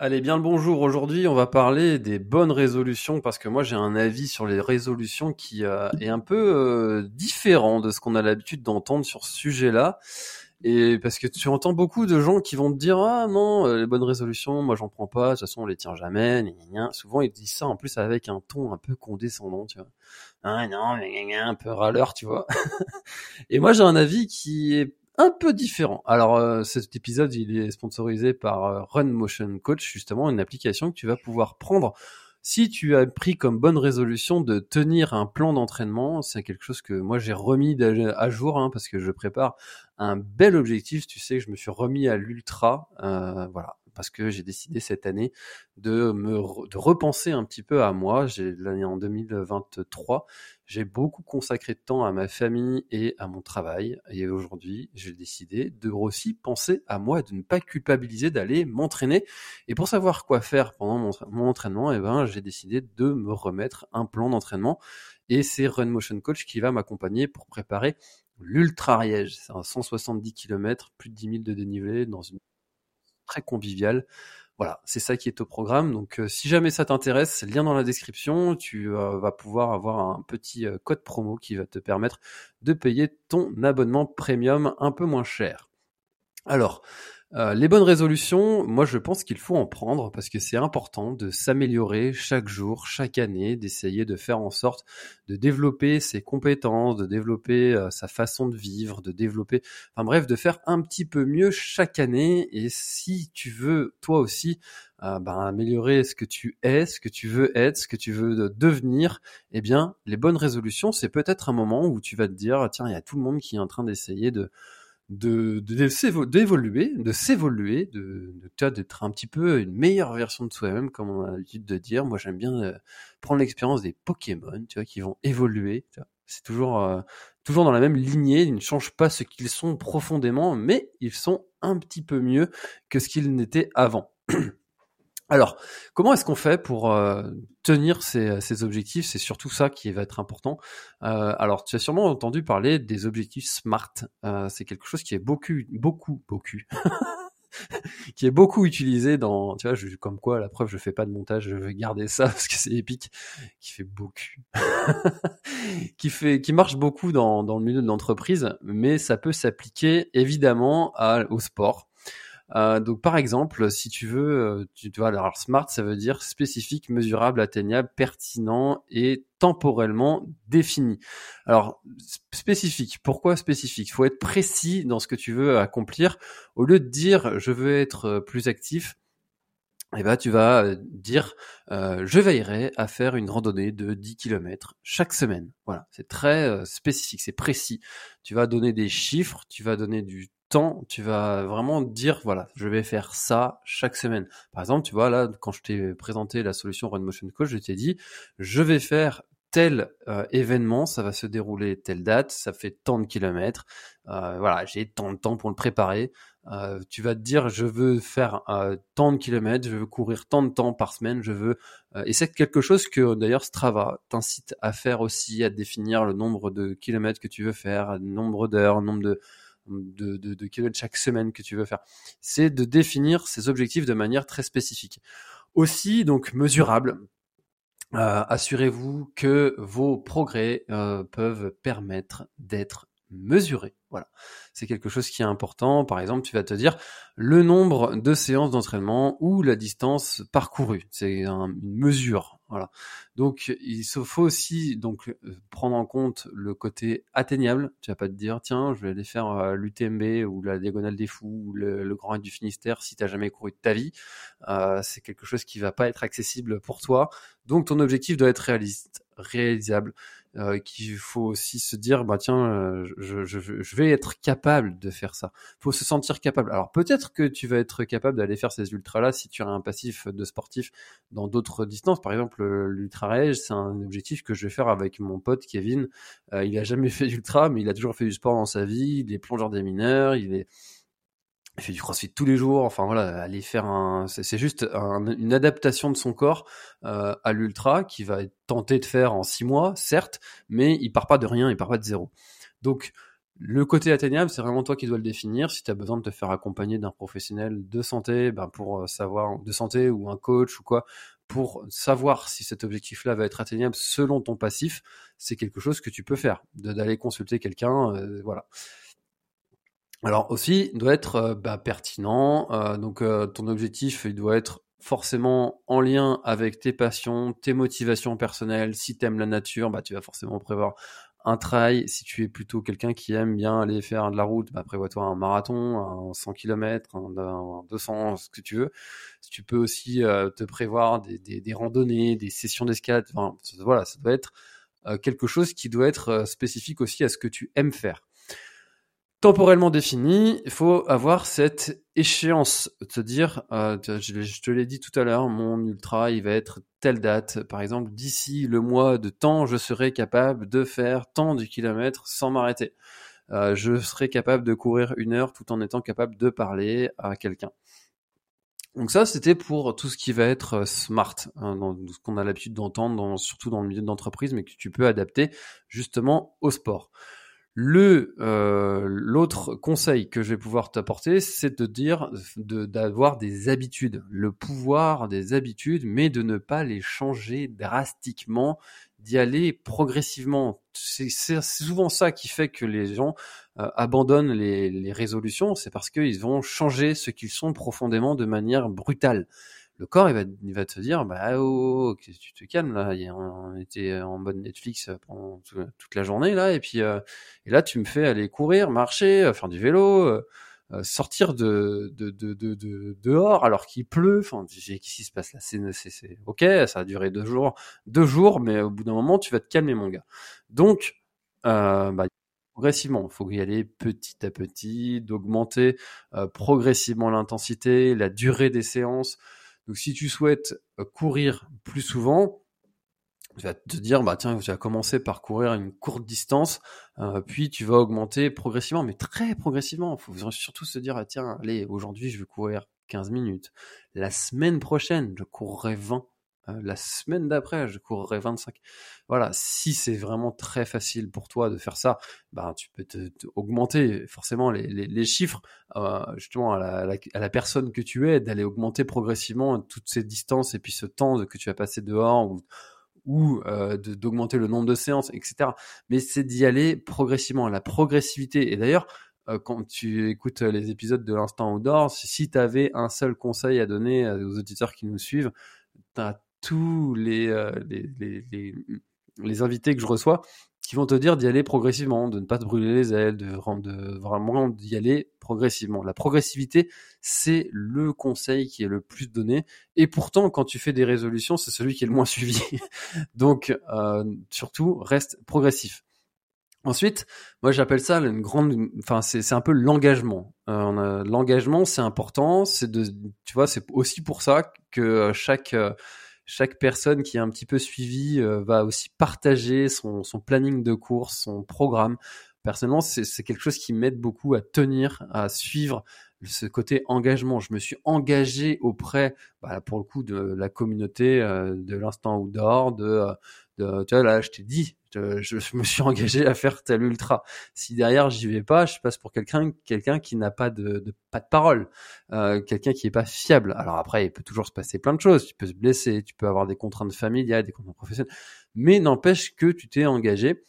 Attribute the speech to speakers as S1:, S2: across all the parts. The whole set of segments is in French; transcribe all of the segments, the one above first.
S1: Allez, bien le bonjour. Aujourd'hui, on va parler des bonnes résolutions parce que moi, j'ai un avis sur les résolutions qui euh, est un peu euh, différent de ce qu'on a l'habitude d'entendre sur ce sujet-là. Et parce que tu entends beaucoup de gens qui vont te dire ah non euh, les bonnes résolutions moi j'en prends pas de toute façon on les tient jamais gna, gna, gna. souvent ils disent ça en plus avec un ton un peu condescendant tu vois ah non mais un peu râleur tu vois et moi j'ai un avis qui est un peu différent. Alors euh, cet épisode il est sponsorisé par euh, Run Motion Coach justement une application que tu vas pouvoir prendre si tu as pris comme bonne résolution de tenir un plan d'entraînement, c'est quelque chose que moi j'ai remis à jour hein, parce que je prépare un bel objectif. Tu sais, je me suis remis à l'ultra, euh, voilà, parce que j'ai décidé cette année de me de repenser un petit peu à moi. J'ai l'année en 2023, j'ai beaucoup consacré de temps à ma famille et à mon travail. Et aujourd'hui, j'ai décidé de aussi penser à moi, de ne pas culpabiliser d'aller m'entraîner. Et pour savoir quoi faire pendant mon, entraînement, eh ben, j'ai décidé de me remettre un plan d'entraînement. Et c'est Run Motion Coach qui va m'accompagner pour préparer l'Ultra Riège. C'est un 170 km, plus de 10 000 de dénivelé dans une très conviviale. Voilà, c'est ça qui est au programme. Donc, euh, si jamais ça t'intéresse, lien dans la description. Tu euh, vas pouvoir avoir un petit euh, code promo qui va te permettre de payer ton abonnement premium un peu moins cher. Alors, euh, les bonnes résolutions, moi je pense qu'il faut en prendre parce que c'est important de s'améliorer chaque jour, chaque année, d'essayer de faire en sorte de développer ses compétences, de développer euh, sa façon de vivre, de développer, enfin bref, de faire un petit peu mieux chaque année. Et si tu veux toi aussi euh, ben, améliorer ce que tu es, ce que tu veux être, ce que tu veux devenir, eh bien les bonnes résolutions, c'est peut-être un moment où tu vas te dire tiens il y a tout le monde qui est en train d'essayer de de d'évoluer, de s'évoluer, de, de, d'être un petit peu une meilleure version de soi-même, comme on a l'habitude de dire. Moi, j'aime bien euh, prendre l'expérience des Pokémon, tu vois, qui vont évoluer. C'est toujours euh, toujours dans la même lignée. Ils ne changent pas ce qu'ils sont profondément, mais ils sont un petit peu mieux que ce qu'ils n'étaient avant. Alors, comment est-ce qu'on fait pour euh, tenir ces, objectifs? C'est surtout ça qui va être important. Euh, alors, tu as sûrement entendu parler des objectifs SMART. Euh, c'est quelque chose qui est beaucoup, beaucoup, beaucoup, qui est beaucoup utilisé dans, tu vois, comme quoi, la preuve, je fais pas de montage, je vais garder ça parce que c'est épique, qui fait beaucoup, qui fait, qui marche beaucoup dans, dans le milieu de l'entreprise, mais ça peut s'appliquer évidemment à, au sport. Euh, donc par exemple, si tu veux, euh, tu vois, alors smart, ça veut dire spécifique, mesurable, atteignable, pertinent et temporellement défini. Alors spécifique, pourquoi spécifique? Il faut être précis dans ce que tu veux accomplir. Au lieu de dire je veux être euh, plus actif, eh ben, tu vas dire je veillerai à faire une randonnée de 10 km chaque semaine. Voilà, c'est très spécifique, c'est précis. Tu vas donner des chiffres, tu vas donner du tu vas vraiment dire, voilà, je vais faire ça chaque semaine. Par exemple, tu vois, là, quand je t'ai présenté la solution Run Motion Coach, je t'ai dit, je vais faire tel euh, événement, ça va se dérouler telle date, ça fait tant de kilomètres, euh, voilà, j'ai tant de temps pour le préparer. Euh, tu vas dire, je veux faire tant de kilomètres, je veux courir tant de temps par semaine, je veux. et c'est quelque chose que d'ailleurs Strava t'incite à faire aussi, à définir le nombre de kilomètres que tu veux faire, le nombre d'heures, nombre de de, de, de chaque semaine que tu veux faire. C'est de définir ces objectifs de manière très spécifique. Aussi, donc, mesurable. Euh, assurez-vous que vos progrès euh, peuvent permettre d'être mesurer. Voilà. C'est quelque chose qui est important. Par exemple, tu vas te dire le nombre de séances d'entraînement ou la distance parcourue. C'est une mesure. Voilà. Donc, il faut aussi donc prendre en compte le côté atteignable. Tu vas pas te dire tiens, je vais aller faire euh, l'UTMB ou la diagonale des fous ou le, Grand Raid du Finistère si t'as jamais couru de ta vie. Euh, c'est quelque chose qui va pas être accessible pour toi. Donc, ton objectif doit être réaliste, réalisable euh, qu'il faut aussi se dire bah tiens euh, je, je, je, vais être capable de faire ça. Faut se sentir capable. Alors peut-être que tu vas être capable d'aller faire ces ultras là si tu as un passif de sportif dans d'autres distances. Par exemple l'ultra rage c'est un objectif que je vais faire avec mon pote Kevin. Euh, il a jamais fait d'ultra mais il a toujours fait du sport dans sa vie. Il est plongeur des mineurs. Il est fait du crossfit tous les jours. Enfin voilà, aller faire un, c'est juste une adaptation de son corps euh, à l'ultra qui va tenté de faire en six mois, certes, mais il part pas de rien, il part pas de zéro. Donc le côté atteignable, c'est vraiment toi qui dois le définir. Si tu as besoin de te faire accompagner d'un professionnel de santé, ben pour euh, savoir de santé ou un coach ou quoi, pour savoir si cet objectif-là va être atteignable selon ton passif, c'est quelque chose que tu peux faire, d'aller consulter quelqu'un, euh, voilà. Alors aussi, il doit être euh, bah, pertinent. Euh, donc euh, ton objectif, il doit être forcément en lien avec tes passions, tes motivations personnelles. Si tu aimes la nature, bah, tu vas forcément prévoir un trail. Si tu es plutôt quelqu'un qui aime bien aller faire de la route, bah, prévois-toi un marathon, un 100 km, un, 200, ce que tu veux. Tu peux aussi te prévoir des, des, des, randonnées, des sessions d'escalade. Enfin, voilà, ça doit être quelque chose qui doit être spécifique aussi à ce que tu aimes faire temporellement défini, il faut avoir cette échéance, te dire, euh, je, te l'ai dit tout à l'heure, mon ultra, il va être telle date. Par exemple, d'ici le mois de temps, je serai capable de faire tant de kilomètres sans m'arrêter. Euh, je serai capable de courir une heure tout en étant capable de parler à quelqu'un. Donc ça, c'était pour tout ce qui va être euh, smart, hein, ce qu'on a l'habitude d'entendre, surtout dans le milieu d'entreprise, mais que tu peux adapter justement au sport. Le euh, l'autre conseil que je vais pouvoir t'apporter, c'est de dire d'avoir des habitudes, le pouvoir des habitudes, mais de ne pas les changer drastiquement, d'y aller progressivement. C'est souvent ça qui fait que les gens euh, abandonnent les, les résolutions, c'est parce qu'ils vont changer ce qu'ils sont profondément de manière brutale le corps il va, il va te dire bah oh, oh tu te calmes là? On était en mode Netflix pendant toute la journée là et puis euh, et là tu me fais aller courir marcher euh, faire du vélo euh, sortir de, de, de, de, dehors alors qu'il pleut enfin qu'est-ce qui se passe là? C'est c'est ok ça a duré deux jours deux jours mais au bout d'un moment tu vas te calmer mon gars donc euh, bah, progressivement. Il faut y aller petit à petit, d'augmenter progressivement l'intensité, la durée des séances. Donc si tu souhaites euh, courir plus souvent, tu vas te dire bah tiens tu vas commencer par courir une courte distance euh, puis tu vas augmenter progressivement mais très progressivement. Il faut surtout se dire ah, tiens allez aujourd'hui je vais courir 15 minutes. La semaine prochaine je courrai 20 euh, la semaine d'après, je courrai 25. Voilà, si c'est vraiment très facile pour toi de faire ça, ben tu peux te, augmenter forcément les, chiffres euh, justement à la, personne que tu es, d'aller augmenter progressivement toutes ces distances et puis ce temps que tu vas passer dehors ou, euh, d'augmenter le nombre de séances, etc. Mais c'est d'y aller progressivement, la progressivité. Et d'ailleurs, quand tu écoutes les épisodes de l'instant outdoor, si tu avais un seul conseil à donner aux auditeurs qui nous suivent, tu tous euh, les, les, les, les, invités que je reçois qui vont te dire d'y aller progressivement, de ne pas te brûler les ailes, de vraiment d'y aller progressivement. La progressivité, c'est le conseil qui est le plus donné. Et pourtant, quand tu fais des résolutions, c'est celui qui est le moins suivi. Donc, euh, surtout, reste progressif. Ensuite, moi j'appelle ça une grande, enfin c'est un peu l'engagement. Euh, l'engagement c'est important, c'est de, tu vois, c'est aussi pour ça que chaque chaque personne qui est un petit peu suivie euh, va aussi partager son, son, planning de course, son programme. Personnellement, c'est quelque chose qui m'aide beaucoup à tenir, à suivre ce côté engagement. Je me suis engagé auprès, bah, pour le coup, de la communauté euh, de l'instant outdoor, de, euh, de, tu vois, là, je t'ai dit, je, me suis engagé à faire tel ultra. Si derrière j'y vais pas, je passe pour quelqu'un quelqu'un qui n'a pas de, de, pas de parole, euh, quelqu'un qui est pas fiable. Alors après, il peut toujours se passer plein de choses. Tu peux se blesser, tu peux avoir des contraintes familiales, des contraintes professionnelles, mais n'empêche que tu t'es engagé.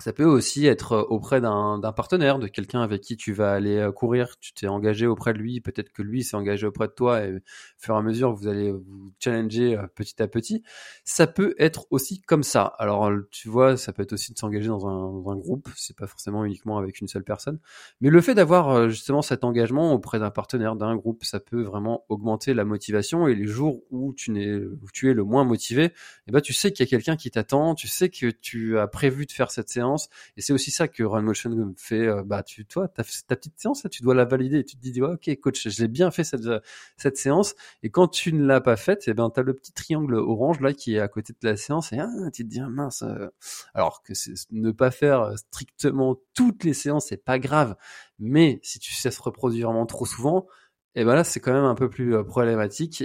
S1: Ça peut aussi être euh, auprès d'un partenaire, de quelqu'un avec qui tu vas aller euh, courir. Tu t'es engagé auprès de lui, peut-être que lui s'est engagé auprès de toi, et au fur et à mesure, vous allez vous challenger euh, petit à petit. Ça peut être aussi comme ça. Alors, tu vois, ça peut être aussi de s'engager dans un, dans un groupe. C'est pas forcément uniquement avec une seule personne, mais le fait d'avoir justement cet engagement auprès d'un partenaire, d'un groupe, ça peut vraiment augmenter la motivation. Et les jours où tu n'es, tu es le moins motivé, eh ben, tu sais qu'il y a quelqu'un qui t'attend, tu sais que tu as prévu de faire cette séance et c'est aussi ça que Run Motion fait. Euh, bah, tu, toi, ta petite séance, tu dois la valider. Et tu te dis, ok, coach, j'ai bien fait cette, cette séance. Et quand tu ne l'as pas faite, eh ben, t'as le petit triangle orange là qui est à côté de la séance. Et ah, tu te dis, ah, mince. Euh. Alors que ne pas faire strictement toutes les séances, c'est pas grave. Mais si tu sais se reproduire vraiment trop souvent, et ben là c'est quand même un peu plus euh, problématique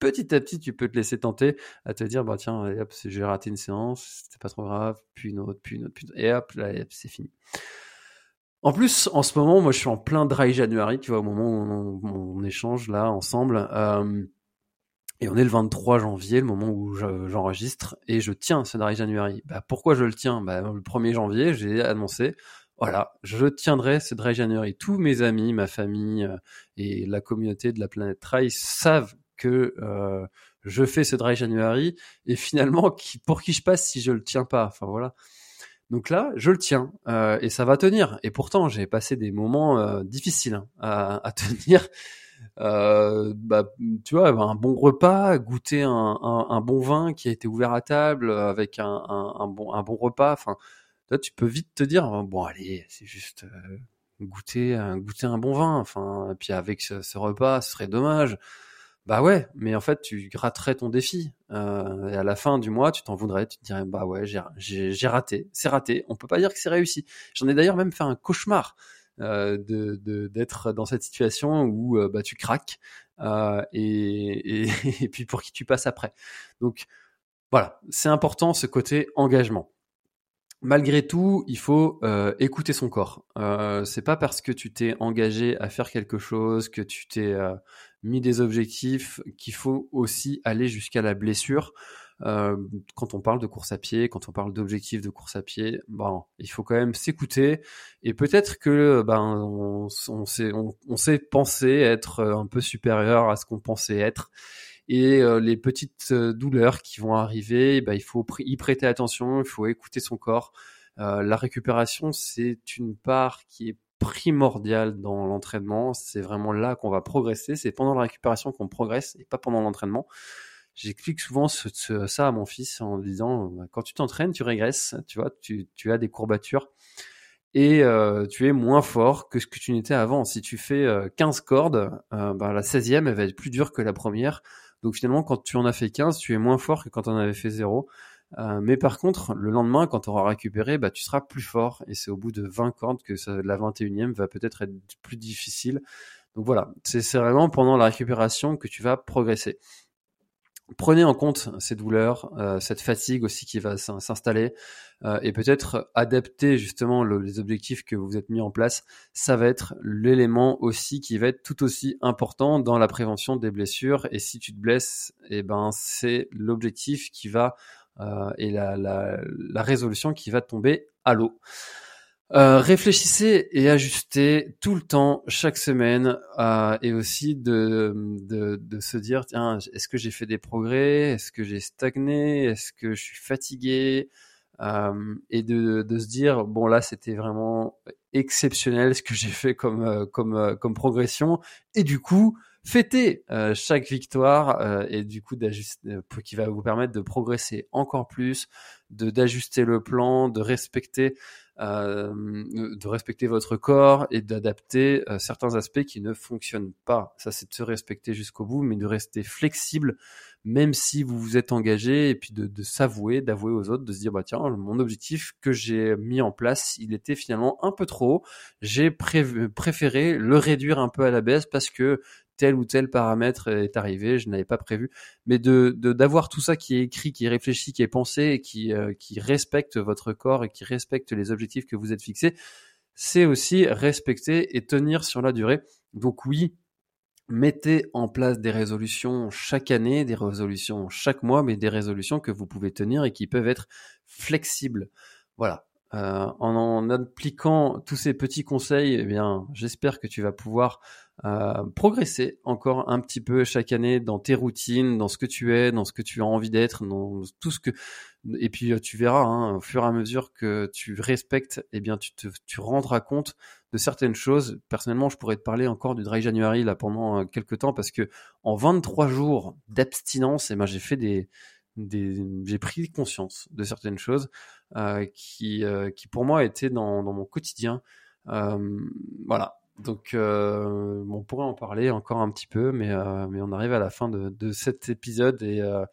S1: petit à petit tu peux te laisser tenter à te dire bah tiens j'ai raté une séance c'était pas trop grave puis une autre puis une autre puis et hop là c'est fini en plus en ce moment moi je suis en plein dry January tu vois au moment où on, échange là ensemble et on est le 23 janvier, le moment où j'enregistre, et je tiens ce Dry January. Bah, pourquoi je le tiens? Bah, Le 1er janvier, j'ai annoncé, voilà, je tiendrai ce Dry January. Tous mes amis, ma famille euh, et la communauté de la planète Trail savent que euh, je fais ce Dry January et finalement, pour qui je passe si je le tiens pas? Enfin voilà. Donc là, je le tiens euh, et ça va tenir. Et pourtant, j'ai passé des moments difficiles hein, à, tenir. bah, tu vois, un bon repas, goûter un, bon vin qui a été ouvert à table avec un, bon, repas. Enfin, tu peux vite te dire, bon, allez, c'est juste euh, goûter, un, bon vin. Enfin, et puis avec ce, repas, ce serait dommage. Bah ouais, mais en fait, tu gratterais ton défi. Euh, et à la fin du mois, tu t'en voudrais. Tu te dirais, bah ouais, j'ai raté. C'est raté. On peut pas dire que c'est réussi. J'en ai d'ailleurs même fait un cauchemar euh, de d'être dans cette situation où euh, bah tu craques euh, et, et, et puis pour qui tu passes après. Donc voilà, c'est important ce côté engagement malgré tout, il faut euh, écouter son corps. Euh, c'est pas parce que tu t'es engagé à faire quelque chose, que tu t'es euh, mis des objectifs, qu'il faut aussi aller jusqu'à la blessure. Euh, quand on parle de course à pied, quand on parle d'objectifs de course à pied, bon, il faut quand même s'écouter et peut-être que ben on, sait penser être un peu supérieur à ce qu'on pensait être et euh, les petites euh, douleurs qui vont arriver, bah, il faut y prêter attention, il faut écouter son corps. Euh, la récupération, c'est une part qui est primordiale dans l'entraînement. C'est vraiment là qu'on va progresser. C'est pendant la récupération qu'on progresse et pas pendant l'entraînement. J'explique souvent ça à mon fils en disant bah, quand tu t'entraînes, tu régresses, tu vois, tu, as des courbatures et tu es moins fort que ce que tu n'étais avant. Si tu fais 15 cordes, bah, la 16e elle va être plus dure que la première. Donc finalement, quand tu en as fait 15, tu es moins fort que quand tu en avais fait 0. Euh, mais par contre, le lendemain, quand tu auras récupéré, bah, tu seras plus fort. Et c'est au bout de 20 cordes que la 21e va peut-être être plus difficile. Donc voilà, c'est vraiment pendant la récupération que tu vas progresser. Prenez en compte ces douleurs, euh, cette fatigue aussi qui va s'installer euh, et peut-être adapter justement les objectifs que vous êtes mis en place. Ça va être l'élément aussi qui va être tout aussi important dans la prévention des blessures. Et si tu te blesses, eh ben c'est l'objectif qui va euh, et la, la, la résolution qui va tomber à l'eau. Euh, réfléchissez et ajustez tout le temps, chaque semaine, euh, et aussi de, de, de, se dire tiens, est-ce que j'ai fait des progrès? Est-ce que j'ai stagné? Est-ce que je suis fatigué? Euh, Et de, de se dire bon là, c'était vraiment exceptionnel ce que j'ai fait comme euh, comme euh, comme progression, et du coup fêter chaque victoire et du coup d'ajuster qui va vous permettre de progresser encore plus, de d'ajuster le plan, de respecter euh, de respecter votre corps et d'adapter euh, certains aspects qui ne fonctionnent pas. Ça, c'est de se respecter jusqu'au bout, mais de rester flexible, même si vous vous êtes engagé, et puis de, de s'avouer, d'avouer aux autres, de se dire, bah tiens, mon objectif que j'ai mis en place, il était finalement un peu trop. J'ai préféré le réduire un peu à la baisse parce que tel ou tel paramètre est arrivé, je n'avais pas prévu, mais de d'avoir tout ça qui est écrit, qui est réfléchi, qui est pensé euh, qui respecte votre corps et qui respecte les objectifs que vous êtes fixés, c'est aussi respecter et tenir sur la durée. Donc oui, mettez en place des résolutions chaque année, des résolutions chaque mois, mais des résolutions que vous pouvez tenir et qui peuvent être flexibles. Voilà. en, en appliquant tous ces petits conseils, eh bien, j'espère que tu vas pouvoir progresser encore un petit peu chaque année dans tes routines, dans ce que tu es, dans ce que tu as envie d'être, dans tout ce que et puis euh, tu verras hein, au fur et à mesure que tu respectes, eh bien tu te tu rendras compte de certaines choses. Personnellement, je pourrais te parler encore du dry January là pendant euh, quelques temps parce que en 23 jours d'abstinence, eh ben j'ai fait des des j'ai pris conscience de certaines choses euh, qui qui pour moi étaient dans dans mon quotidien. voilà, donc, euh, on pourrait en parler encore un petit peu, mais, euh, mais on arrive à la fin de, de cet épisode et euh,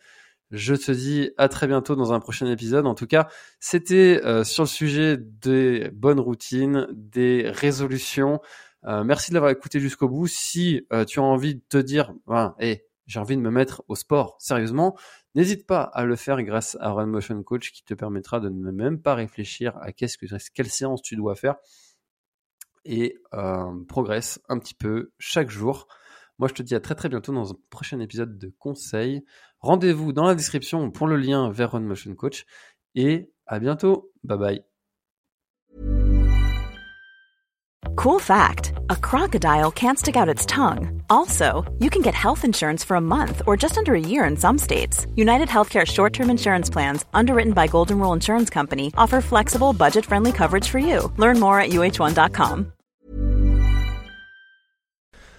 S1: je te dis à très bientôt dans un prochain épisode. En tout cas, c'était euh, sur le sujet des bonnes routines, des résolutions. Euh, merci de l'avoir écouté jusqu'au bout. Si tu as envie de te dire, ben, hey, j'ai envie de me mettre au sport sérieusement, n'hésite pas à le faire grâce à Run Motion Coach qui te permettra de ne même pas réfléchir à qu'est-ce que, quelle séance tu dois faire et euh, progresse un petit peu chaque jour. Moi, je te dis à très très bientôt dans un prochain épisode de conseils. Rendez-vous dans la description pour le lien vers Run Motion Coach et à bientôt. Bye bye.
S2: Cool fact a crocodile can't stick out its tongue. Also, you can get health insurance for a month or just under a year in some states. United Healthcare short term insurance plans, underwritten by Golden Rule Insurance Company, offer flexible, budget friendly coverage for you. Learn more at uh1.com.